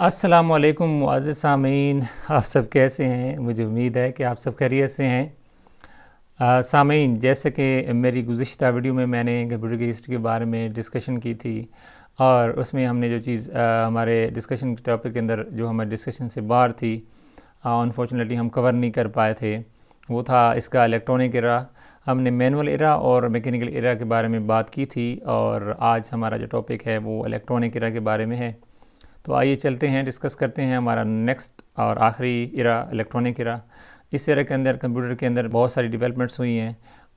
السلام علیکم معزز سامعین، آپ سب کیسے ہیں؟ مجھے امید ہے کہ آپ سب خیریت سے ہیں۔ سامعین جیسے کہ میری گزشتہ ویڈیو میں میں نے کمپیوٹر کی ہسٹری کے بارے میں ڈسکشن کی تھی، اور اس میں ہم نے جو چیز ہمارے ڈسکشن کے ٹاپک کے اندر جو ہمارے ڈسکشن سے باہر تھی انفارچونیٹلی ہم کور نہیں کر پائے تھے۔ وہ تھا اس کا الیکٹرانک ایرا ہم نے مینول ایرا اور میکینیکل ایرا کے بارے میں بات کی تھی، اور آج ہمارا جو ٹاپک ہے وہ الیکٹرانک ایرا کے بارے میں ہے۔ تو آئیے چلتے ہیں ڈسکس کرتے ہیں ہمارا نیکسٹ اور آخری ایرا الیکٹرانک ایرا اس ایرا کے اندر کمپیوٹر کے اندر بہت ساری ڈیولپمنٹس ہوئی ہیں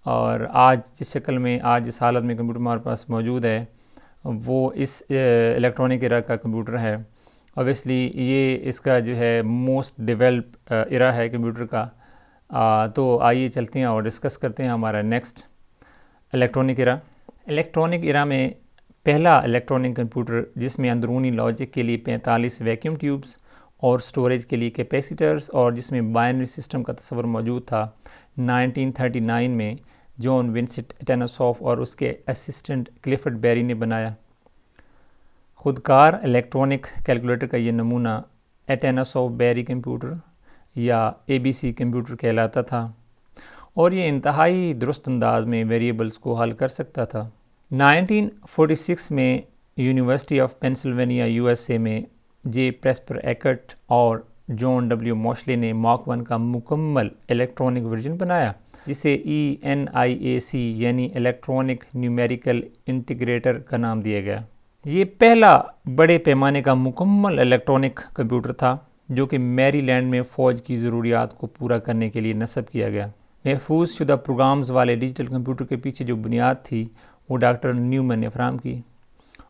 اور آج جس شکل میں، آج جس حالت میں کمپیوٹر ہمارے پاس موجود ہے، وہ اس الیکٹرانک ایرا کا کمپیوٹر ہے۔ اوبیسلی یہ اس کا جو ہے موسٹ ڈیولپ ایرا ہے کمپیوٹر کا۔ تو آئیے چلتے ہیں اور ڈسکس کرتے ہیں ہمارا next electronic era electronic era میں پہلا الیکٹرانک کمپیوٹر جس میں اندرونی لاجک کے لیے پینتالیس ویکیوم ٹیوبز اور سٹوریج کے لیے کیپیسیٹرز اور جس میں بائنری سسٹم کا تصور موجود تھا نائنٹین تھرٹی نائن میں جون ونسٹ ٹینسوف اور اس کے اسسٹنٹ کلفٹ بیری نے بنایا۔ خودکار الیکٹرانک کیلکولیٹر کا یہ نمونہ ایٹینسوف بیری کمپیوٹر یا اے بی سی کمپیوٹر کہلاتا تھا اور یہ انتہائی درست انداز میں ویریبلز کو حل کر سکتا تھا۔ نائنٹین فورٹی سکس میں university of Pennsylvania U S A میں جے پریسپر ایکٹ اور جون ڈبلیو موشلے نے ماک ون کا مکمل الیکٹرانک ورژن بنایا، جسے ای این آئی اے سی یعنی الیکٹرانک نیومیریکل انٹیگریٹر کا نام دیا گیا۔ یہ پہلا بڑے پیمانے کا مکمل الیکٹرانک کمپیوٹر تھا، جو کہ میری لینڈ میں فوج کی ضروریات کو پورا کرنے کے لیے نصب کیا گیا۔ محفوظ شدہ پروگرامز والے ڈیجیٹل کمپیوٹر کے پیچھے جو بنیاد تھی وہ ڈاکٹر نیومن نے فراہم کی۔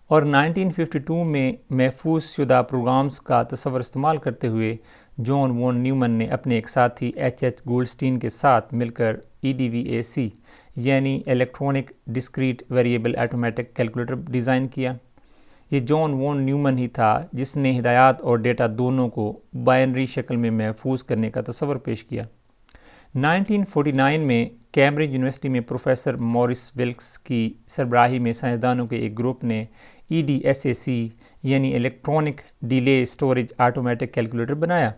اور 1952 میں محفوظ شدہ پروگرامز کا تصور استعمال کرتے ہوئے جون وون نیومن نے اپنے ایک ساتھی ایچ ایچ گولڈسٹین کے ساتھ مل کر E D we A C یعنی electronic discrete variable automatic calculator design کیا۔ یہ جون وون نیومن ہی تھا جس نے ہدایات اور ڈیٹا دونوں کو بائنری شکل میں محفوظ کرنے کا تصور پیش کیا۔ 1949 میں کیمبرج یونیورسٹی میں پروفیسر مورس ولکس کی سربراہی میں سائنسدانوں کے ایک گروپ نے E D S A C یعنی electronic delay storage automatic calculator بنایا،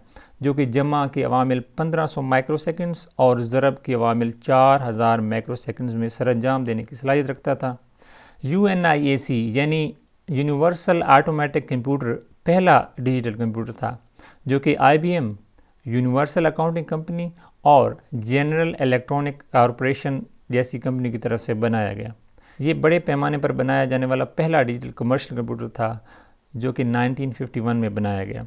جو کہ جمع کے عوامل پندرہ سو مائکرو سیکنڈز اور ضرب کے عوامل چار ہزار مائکرو سیکنڈز میں سر انجام دینے کی صلاحیت رکھتا تھا۔ You N I A C یعنی یونیورسل آٹومیٹک کمپیوٹر پہلا ڈیجیٹل کمپیوٹر تھا، جو کہ I B M universal accounting company اور جنرل الیکٹرانک کارپوریشن جیسی کمپنی کی طرف سے بنایا گیا۔ یہ بڑے پیمانے پر بنایا جانے والا پہلا ڈیجیٹل کمرشل کمپیوٹر تھا جو کہ 1951 میں بنایا گیا۔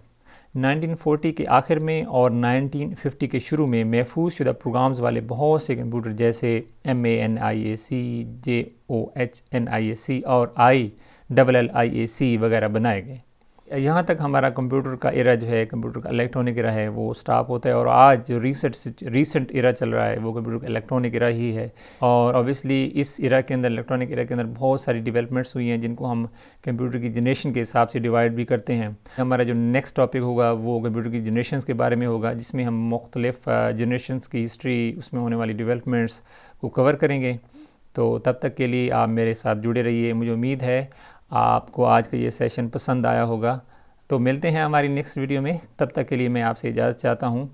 1940 کے آخر میں اور 1950 کے شروع میں محفوظ شدہ پروگرامز والے بہت سے کمپیوٹر جیسے M A N I A C, J O H N I A C اور I double L I A سی وغیرہ بنائے گئے۔ یہاں تک ہمارا کمپیوٹر کا ایرا جو ہے، کمپیوٹر کا الیکٹرانک ایرا ہے، وہ سٹاپ ہوتا ہے اور آج جو ریسنٹ ریسنٹ ایرا چل رہا ہے، وہ کمپیوٹر کا الیکٹرانک ایرا ہی ہے۔ اور اوبیسلی اس ایرا کے اندر الیکٹرانک ایرا کے اندر بہت ساری ڈیولپمنٹس ہوئی ہیں جن کو ہم کمپیوٹر کی جنریشن کے حساب سے ڈیوائڈ بھی کرتے ہیں۔ ہمارا جو نیکسٹ ٹاپک ہوگا، وہ کمپیوٹر کی جنریشنس کے بارے میں ہوگا، جس میں ہم مختلف جنریشنس کی ہسٹری اس میں ہونے والی ڈیولپمنٹس کو کور کریں گے۔ تو تب تک کے لیے آپ میرے ساتھ جڑے رہیے۔ مجھے امید ہے آپ کو آج کا یہ سیشن پسند آیا ہوگا۔ تو ملتے ہیں ہماری نیکسٹ ویڈیو میں۔ تب تک کے لیے میں آپ سے اجازت چاہتا ہوں۔